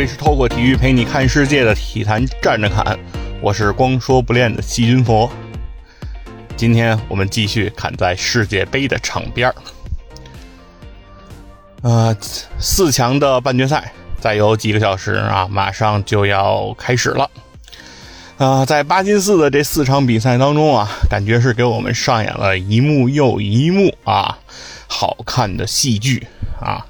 里是透过体育陪你看世界的体坛站着侃，我是光说不练的细菌佛。今天我们继续砍在世界杯的场边儿。呃，四强的半决赛再有几个小时啊，马上就要开始了。啊，在巴金斯的这四场比赛当中啊，感觉是给我们上演了一幕又一幕啊，好看的戏剧啊。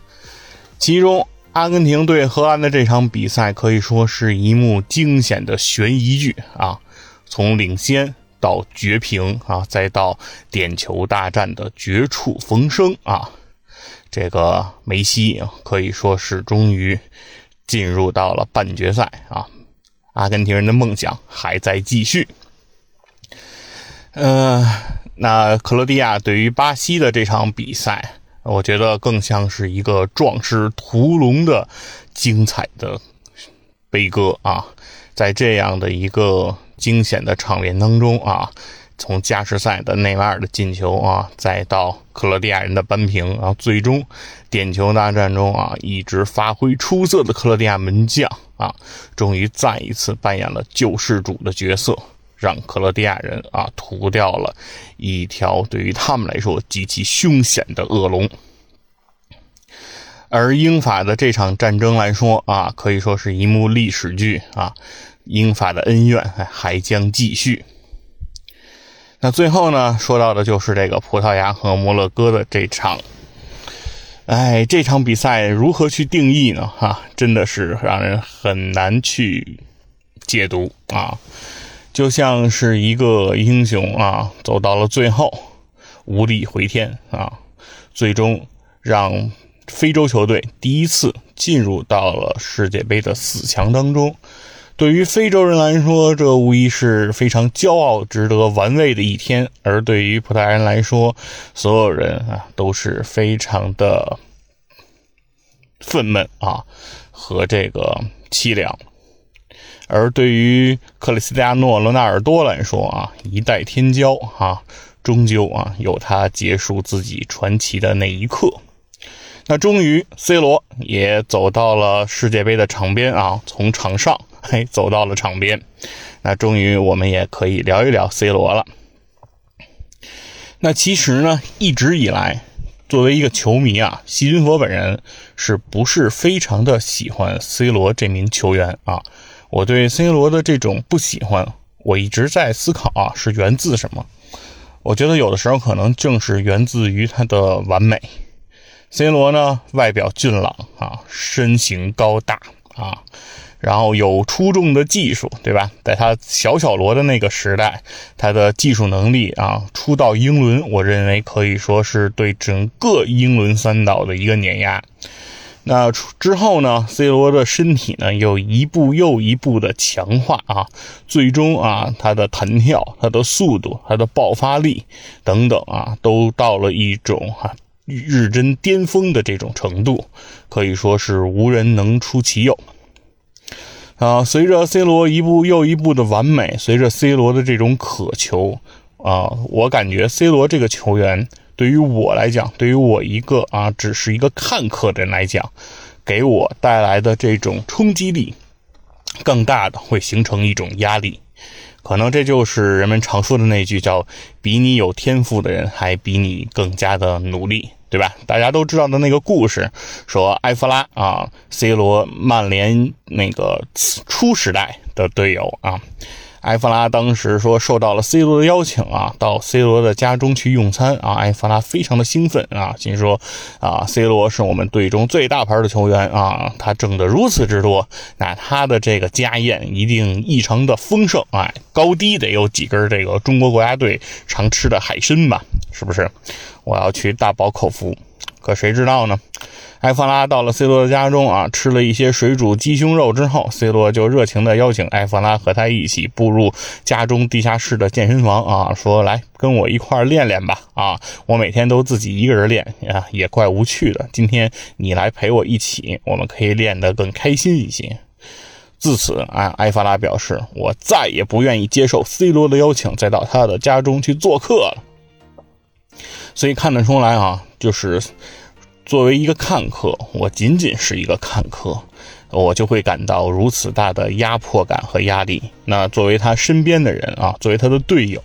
其中，阿根廷对荷兰的这场比赛可以说是一幕惊险的悬疑剧啊，从领先到绝平啊，再到点球大战的绝处逢生啊，这个梅西可以说是终于进入到了半决赛啊。阿根廷人的梦想还在继续。呃，那克罗地亚对于巴西的这场比赛，我觉得更像是一个壮士屠龙的精彩的悲歌啊！在这样的一个惊险的场面当中啊，从加时赛的内马尔的进球啊，再到克罗地亚人的扳平啊，最终点球大战中啊，一直发挥出色的克罗地亚门将。啊，终于再一次扮演了救世主的角色，让克罗地亚人啊屠掉了一条对于他们来说极其凶险的恶龙。而英法的这场战争来说啊，可以说是一幕历史剧啊，英法的恩怨还将继续。那最后呢，说到的就是这个葡萄牙和摩洛哥的这场。哎，这场比赛如何去定义呢？哈，真的是让人很难去解读啊！就像是一个英雄啊，走到了最后无力回天啊，最终让非洲球队第一次进入到了世界杯的四强当中。对于非洲人来说，这无疑是非常骄傲、值得玩味的一天；而对于葡萄牙人来说，所有人啊都是非常的愤懑啊和这个凄凉。而对于克里斯蒂亚诺·罗纳尔多来说啊，一代天骄啊，终究啊有他结束自己传奇的那一刻。那终于，C 罗也走到了世界杯的场边啊，从场上。嘿，走到了场边，那终于我们也可以聊一聊 C 罗了。那其实呢，一直以来，作为一个球迷啊，细菌佛本人是不是非常的喜欢 C 罗这名球员啊？我对 C 罗的这种不喜欢，我一直在思考啊，是源自什么？我觉得有的时候可能正是源自于他的完美。C 罗呢，外表俊朗啊，身形高大啊。然后有出众的技术，对吧？在他小小罗的那个时代，他的技术能力啊，初到英伦，我认为可以说是对整个英伦三岛的一个碾压。那之后呢，C 罗的身体呢又一步又一步的强化啊，最终啊，他的弹跳、他的速度、他的爆发力等等啊，都到了一种哈日臻巅峰的这种程度，可以说是无人能出其右。啊，随着 C 罗一步又一步的完美，随着 C 罗的这种渴求，啊，我感觉 C 罗这个球员对于我来讲，对于我一个啊，只是一个看客的人来讲，给我带来的这种冲击力，更大的会形成一种压力。可能这就是人们常说的那句叫“比你有天赋的人还比你更加的努力”。对吧？大家都知道的那个故事，说埃弗拉啊，C 罗曼联那个初时代的队友啊，埃弗拉当时说受到了 C 罗的邀请啊，到 C 罗的家中去用餐啊，埃弗拉非常的兴奋啊，心说啊，C 罗是我们队中最大牌的球员啊，他挣得如此之多，那他的这个家宴一定异常的丰盛啊，高低得有几根这个中国国家队常吃的海参吧，是不是？我要去大饱口福，可谁知道呢？埃弗拉到了 C 罗的家中啊，吃了一些水煮鸡胸肉之后，C 罗就热情地邀请埃弗拉和他一起步入家中地下室的健身房啊，说：“来跟我一块练练吧啊，我每天都自己一个人练啊，也怪无趣的。今天你来陪我一起，我们可以练得更开心一些。”自此啊，埃弗拉表示：“我再也不愿意接受 C 罗的邀请，再到他的家中去做客了。”所以看得出来啊，就是作为一个看客，我仅仅是一个看客。我就会感到如此大的压迫感和压力。那作为他身边的人啊，作为他的队友，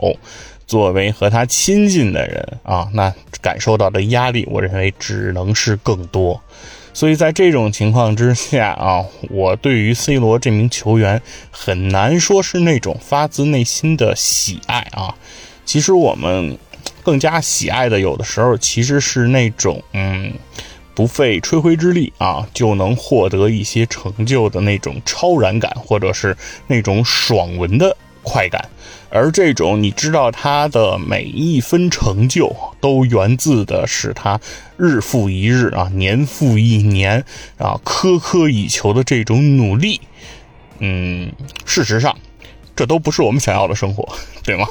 作为和他亲近的人啊，那感受到的压力，我认为只能是更多。所以在这种情况之下啊，我对于 C 罗这名球员很难说是那种发自内心的喜爱啊。其实我们更加喜爱的，有的时候其实是那种嗯，不费吹灰之力啊就能获得一些成就的那种超然感，或者是那种爽文的快感。而这种你知道他的每一分成就都源自的是他日复一日啊，年复一年啊，苛刻以求的这种努力。嗯，事实上，这都不是我们想要的生活，对吗？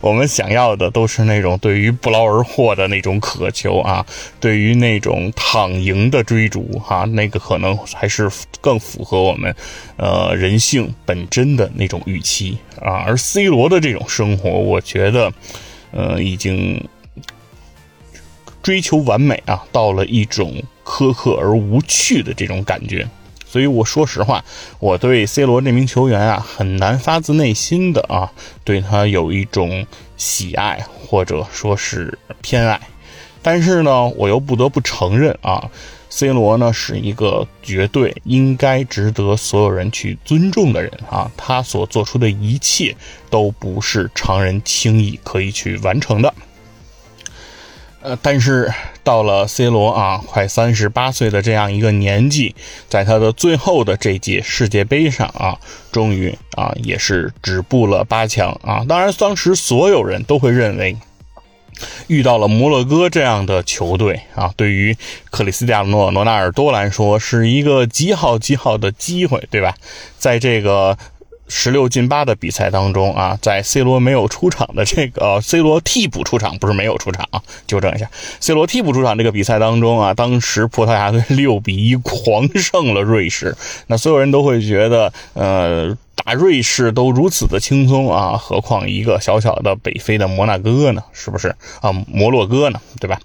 我们想要的都是那种对于不劳而获的那种渴求啊，对于那种躺赢的追逐哈，那个可能还是更符合我们，呃，人性本真的那种预期啊。而 C 罗的这种生活，我觉得，呃，已经追求完美啊，到了一种苛刻而无趣的这种感觉。所以我说实话，我对 C 罗这名球员啊，很难发自内心的啊，对他有一种喜爱或者说是偏爱。但是呢，我又不得不承认啊，C 罗呢是一个绝对应该值得所有人去尊重的人啊，他所做出的一切都不是常人轻易可以去完成的。呃，但是到了 C 罗啊，快三十八岁的这样一个年纪，在他的最后的这届世界杯上啊，终于啊，也是止步了八强啊。当然，当时所有人都会认为，遇到了摩洛哥这样的球队啊，对于克里斯蒂亚诺·罗纳尔多来说是一个极好极好的机会，对吧？在这个。十六进八的比赛当中啊，在 C 罗没有出场的这个 C 罗替补出场，不是没有出场啊，纠正一下，C 罗替补出场这个比赛当中啊，当时葡萄牙队六比一狂胜了瑞士，那所有人都会觉得，呃，打瑞士都如此的轻松啊，何况一个小小的北非的摩纳哥呢？是不是啊？摩洛哥呢？对吧？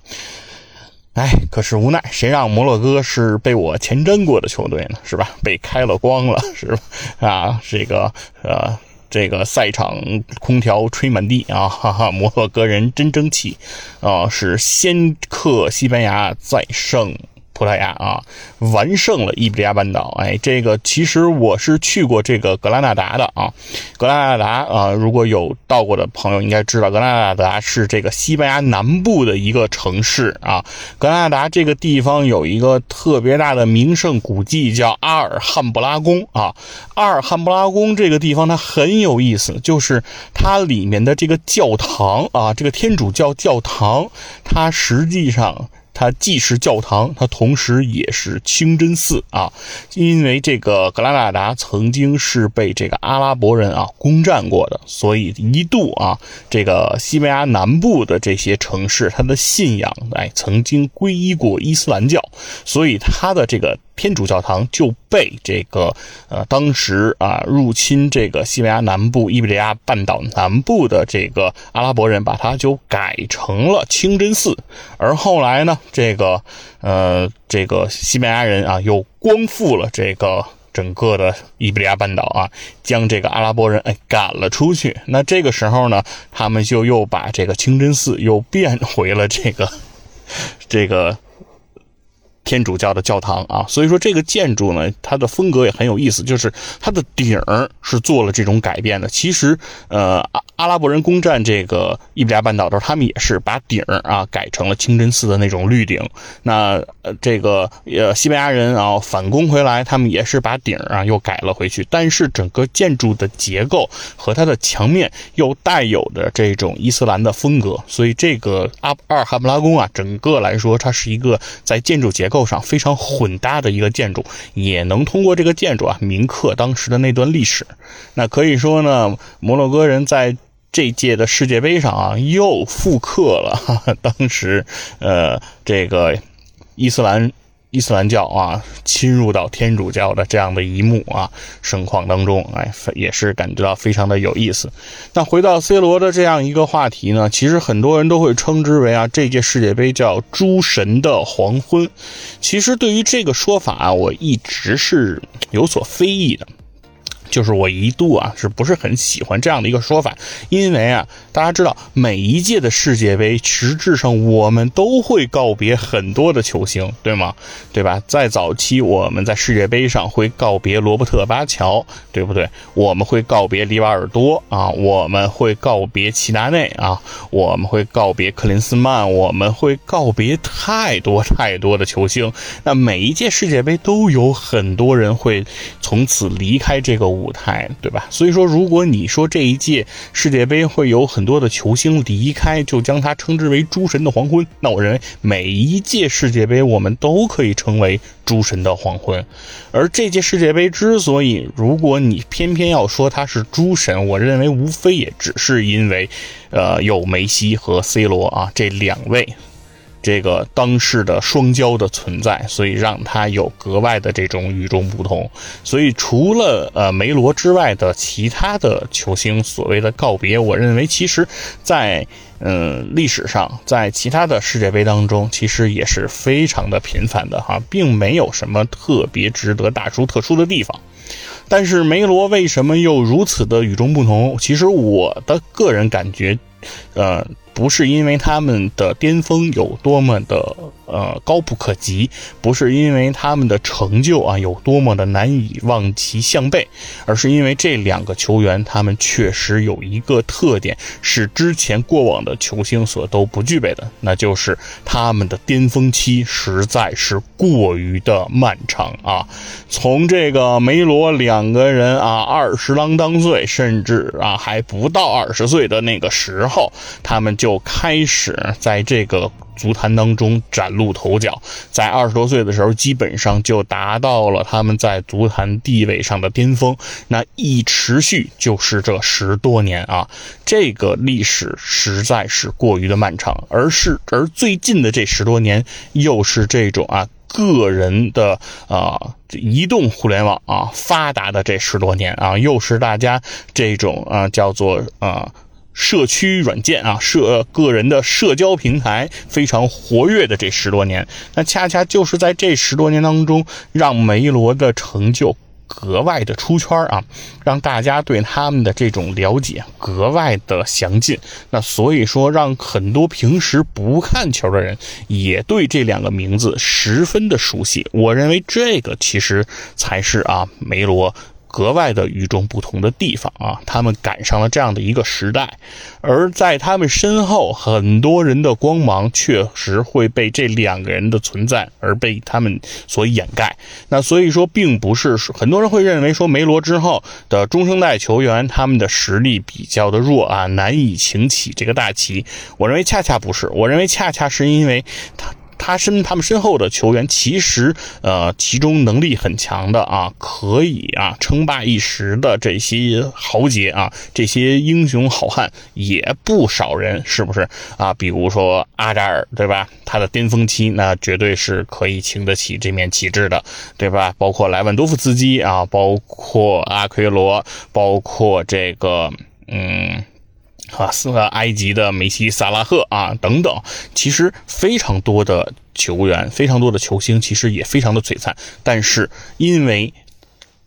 哎，可是无奈，谁让摩洛哥是被我前瞻过的球队呢？是吧？被开了光了，是吧？啊，这个呃，这个赛场空调吹满地啊，哈哈，摩洛哥人真争气啊，是先克西班牙，再胜。葡萄牙啊，完胜了伊比利亚半岛。哎，这个其实我是去过这个格拉纳达的啊。格拉纳达啊，如果有到过的朋友应该知道，格拉纳达是这个西班牙南部的一个城市啊。格拉纳达这个地方有一个特别大的名胜古迹，叫阿尔汉布拉宫啊。阿尔汉布拉宫这个地方它很有意思，就是它里面的这个教堂啊，这个天主教教堂，它实际上。它既是教堂，它同时也是清真寺啊。因为这个格拉纳达曾经是被这个阿拉伯人啊攻占过的，所以一度啊，这个西班牙南部的这些城市，它的信仰哎曾经皈依过伊斯兰教，所以它的这个。天主教堂就被这个呃，当时啊入侵这个西班牙南部伊比利亚半岛南部的这个阿拉伯人，把它就改成了清真寺。而后来呢，这个呃，这个西班牙人啊，又光复了这个整个的伊比利亚半岛啊，将这个阿拉伯人哎赶了出去。那这个时候呢，他们就又把这个清真寺又变回了这个这个。天主教的教堂啊，所以说这个建筑呢，它的风格也很有意思，就是它的顶儿是做了这种改变的。其实，呃，阿阿拉伯人攻占这个伊比利亚半岛的时候，他们也是把顶儿啊改成了清真寺的那种绿顶。那呃，这个呃西班牙人啊反攻回来，他们也是把顶儿啊又改了回去。但是整个建筑的结构和它的墙面又带有的这种伊斯兰的风格，所以这个阿阿尔哈布拉宫啊，整个来说它是一个在建筑结构。构上非常混搭的一个建筑，也能通过这个建筑啊铭刻当时的那段历史。那可以说呢，摩洛哥人在这届的世界杯上啊又复刻了当时呃这个伊斯兰伊斯兰教啊侵入到天主教的这样的一幕啊盛况当中，哎，也是感觉到非常的有意思。那回到 C 罗的这样一个话题呢，其实很多人都会称之为啊这届世界杯叫“诸神的黄昏”。其实对于这个说法啊，我一直是有所非议的。就是我一度啊，是不是很喜欢这样的一个说法？因为啊，大家知道每一届的世界杯，实质上我们都会告别很多的球星，对吗？对吧？在早期，我们在世界杯上会告别罗伯特巴乔，对不对？我们会告别里瓦尔多啊，我们会告别齐达内啊，我们会告别克林斯曼，我们会告别太多太多的球星。那每一届世界杯都有很多人会从此离开这个。舞台对吧？所以说，如果你说这一届世界杯会有很多的球星离开，就将它称之为“诸神的黄昏”。那我认为每一届世界杯我们都可以称为“诸神的黄昏”。而这届世界杯之所以，如果你偏偏要说它是诸神，我认为无非也只是因为，呃，有梅西和 C 罗啊这两位。这个当世的双骄的存在，所以让他有格外的这种与众不同。所以除了呃梅罗之外的其他的球星所谓的告别，我认为其实，在嗯历史上，在其他的世界杯当中，其实也是非常的频繁的哈，并没有什么特别值得大书特书的地方。但是梅罗为什么又如此的与众不同？其实我的个人感觉，呃。不是因为他们的巅峰有多么的呃高不可及，不是因为他们的成就啊有多么的难以望其项背，而是因为这两个球员他们确实有一个特点，是之前过往的球星所都不具备的，那就是他们的巅峰期实在是过于的漫长啊。从这个梅罗两个人啊二十郎当岁，甚至啊还不到二十岁的那个时候，后他们。就开始在这个足坛当中崭露头角，在二十多岁的时候，基本上就达到了他们在足坛地位上的巅峰。那一持续就是这十多年啊，这个历史实在是过于的漫长。而是而最近的这十多年，又是这种啊个人的啊移动互联网啊发达的这十多年啊，又是大家这种啊叫做啊。社区软件啊，社个人的社交平台非常活跃的这十多年，那恰恰就是在这十多年当中，让梅罗的成就格外的出圈啊，让大家对他们的这种了解格外的详尽。那所以说，让很多平时不看球的人也对这两个名字十分的熟悉。我认为这个其实才是啊，梅罗。格外的与众不同的地方啊，他们赶上了这样的一个时代，而在他们身后，很多人的光芒确实会被这两个人的存在而被他们所掩盖。那所以说，并不是很多人会认为说梅罗之后的中生代球员他们的实力比较的弱啊，难以擎起这个大旗。我认为恰恰不是，我认为恰恰是因为他。他身他们身后的球员，其实呃，其中能力很强的啊，可以啊称霸一时的这些豪杰啊，这些英雄好汉也不少人，是不是啊？比如说阿扎尔，对吧？他的巅峰期那绝对是可以请得起这面旗帜的，对吧？包括莱万多夫斯基啊，包括阿奎罗，包括这个嗯。啊，斯埃及的梅西、萨拉赫啊，等等，其实非常多的球员，非常多的球星，其实也非常的璀璨。但是因为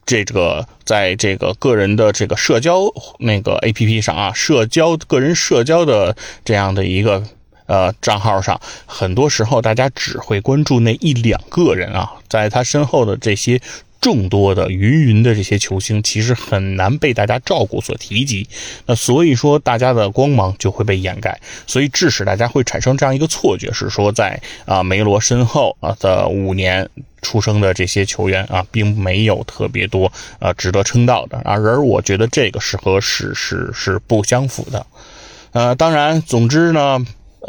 这个，在这个个人的这个社交那个 A P P 上啊，社交个人社交的这样的一个呃账号上，很多时候大家只会关注那一两个人啊，在他身后的这些。众多的云云的这些球星，其实很难被大家照顾所提及，那所以说大家的光芒就会被掩盖，所以致使大家会产生这样一个错觉，是说在啊梅罗身后啊的五年出生的这些球员啊，并没有特别多啊值得称道的，而而我觉得这个是和史实是不相符的，呃，当然，总之呢。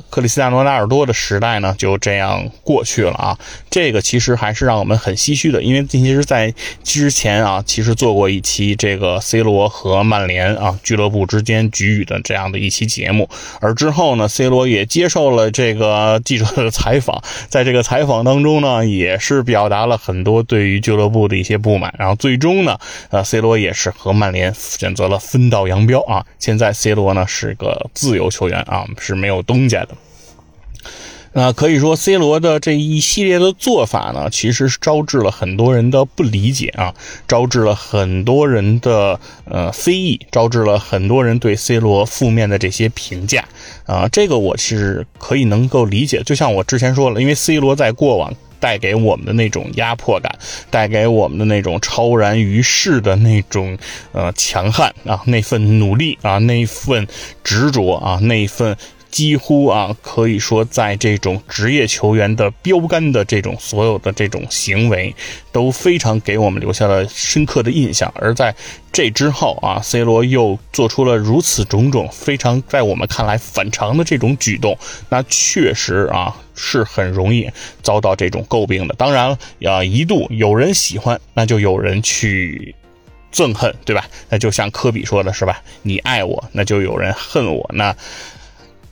克里斯蒂亚诺·罗纳尔多的时代呢就这样过去了啊。这个其实还是让我们很唏嘘的，因为其实，在之前啊，其实做过一期这个 C 罗和曼联啊俱乐部之间局域的这样的一期节目，而之后呢，C 罗也接受了这个记者的采访，在这个采访当中呢，也是表达了很多对于俱乐部的一些不满，然后最终呢，呃，C 罗也是和曼联选择了分道扬镳啊。现在 C 罗呢是个自由球员啊，是没有东家。那可以说，C 罗的这一系列的做法呢，其实是招致了很多人的不理解啊，招致了很多人的呃非议，招致了很多人对 C 罗负面的这些评价啊。这个我是可以能够理解。就像我之前说了，因为 C 罗在过往带给我们的那种压迫感，带给我们的那种超然于世的那种呃强悍啊，那份努力啊，那份执着啊，那份。几乎啊，可以说在这种职业球员的标杆的这种所有的这种行为，都非常给我们留下了深刻的印象。而在这之后啊，C 罗又做出了如此种种非常在我们看来反常的这种举动，那确实啊是很容易遭到这种诟病的。当然，啊一度有人喜欢，那就有人去憎恨，对吧？那就像科比说的是吧？你爱我，那就有人恨我，那。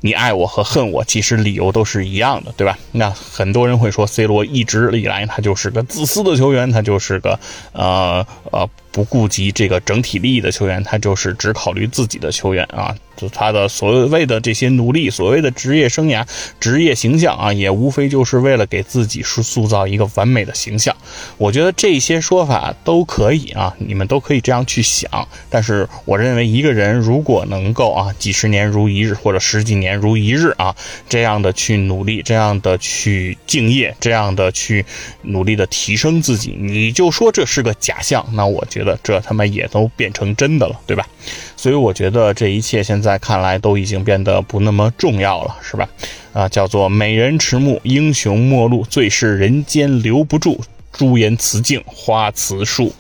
你爱我和恨我，其实理由都是一样的，对吧？那很多人会说，C 罗一直以来他就是个自私的球员，他就是个呃呃不顾及这个整体利益的球员，他就是只考虑自己的球员啊。就他的所谓的这些努力，所谓的职业生涯、职业形象啊，也无非就是为了给自己是塑造一个完美的形象。我觉得这些说法都可以啊，你们都可以这样去想。但是我认为，一个人如果能够啊，几十年如一日，或者十几年如一日啊，这样的去努力，这样的去敬业，这样的去努力的提升自己，你就说这是个假象，那我觉得这他妈也都变成真的了，对吧？所以我觉得这一切现在看来都已经变得不那么重要了，是吧？啊，叫做美人迟暮，英雄末路，最是人间留不住，朱颜辞镜花辞树。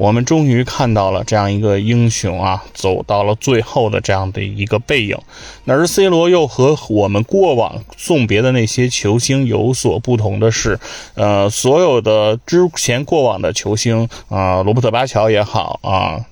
我们终于看到了这样一个英雄啊，走到了最后的这样的一个背影。那而 C 罗又和我们过往送别的那些球星有所不同的是，呃，所有的之前过往的球星啊，罗伯特巴乔也好啊。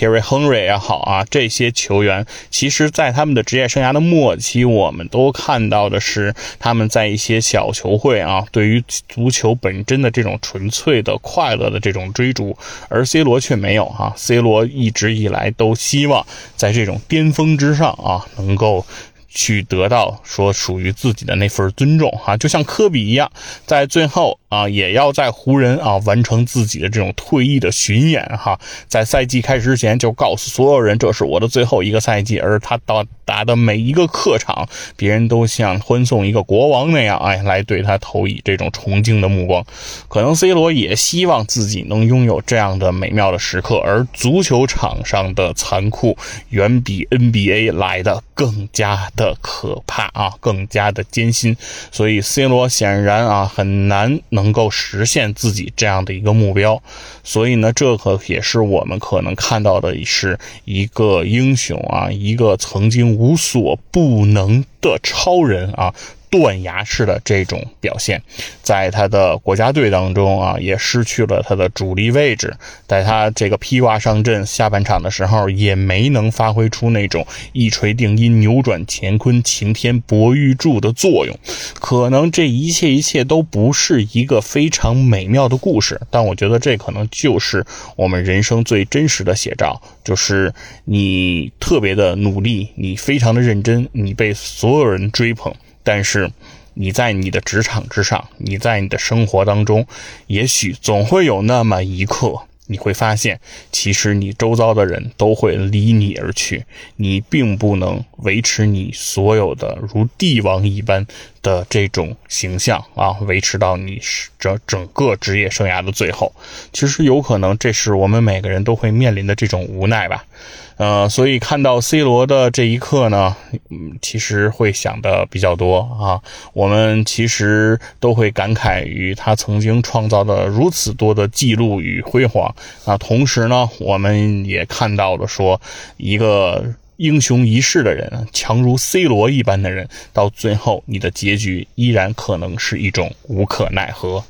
Terry Henry 也好啊，这些球员其实，在他们的职业生涯的末期，我们都看到的是他们在一些小球会啊，对于足球本真的这种纯粹的快乐的这种追逐，而 C 罗却没有哈，C 罗一直以来都希望在这种巅峰之上啊，能够。去得到说属于自己的那份尊重哈，就像科比一样，在最后啊，也要在湖人啊完成自己的这种退役的巡演哈，在赛季开始之前就告诉所有人，这是我的最后一个赛季，而他到打的每一个客场，别人都像欢送一个国王那样，哎，来对他投以这种崇敬的目光。可能 C 罗也希望自己能拥有这样的美妙的时刻，而足球场上的残酷远比 NBA 来的更加。的可怕啊，更加的艰辛，所以 C 罗显然啊很难能够实现自己这样的一个目标，所以呢，这个也是我们可能看到的是一个英雄啊，一个曾经无所不能的超人啊。断崖式的这种表现，在他的国家队当中啊，也失去了他的主力位置。在他这个披挂上阵下半场的时候，也没能发挥出那种一锤定音、扭转乾坤、擎天博玉柱的作用。可能这一切一切都不是一个非常美妙的故事，但我觉得这可能就是我们人生最真实的写照。就是你特别的努力，你非常的认真，你被所有人追捧。但是，你在你的职场之上，你在你的生活当中，也许总会有那么一刻，你会发现，其实你周遭的人都会离你而去，你并不能维持你所有的如帝王一般的这种形象啊，维持到你整整个职业生涯的最后。其实有可能，这是我们每个人都会面临的这种无奈吧。呃，所以看到 C 罗的这一刻呢，嗯，其实会想的比较多啊。我们其实都会感慨于他曾经创造的如此多的记录与辉煌啊。同时呢，我们也看到了说，一个英雄一世的人，强如 C 罗一般的人，到最后你的结局依然可能是一种无可奈何。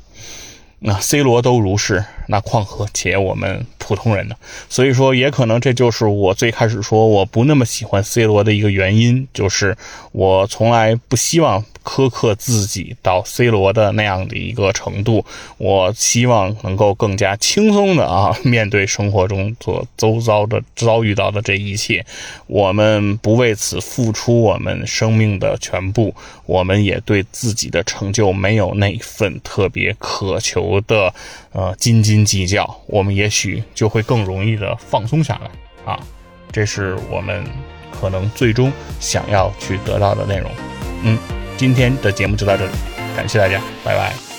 那 C 罗都如是，那况何且我们普通人呢？所以说，也可能这就是我最开始说我不那么喜欢 C 罗的一个原因，就是我从来不希望。苛刻自己到 C 罗的那样的一个程度，我希望能够更加轻松的啊面对生活中所周遭的遭遇到的这一切。我们不为此付出我们生命的全部，我们也对自己的成就没有那份特别渴求的呃斤计较，我们也许就会更容易的放松下来啊。这是我们可能最终想要去得到的内容，嗯。今天的节目就到这里，感谢大家，拜拜。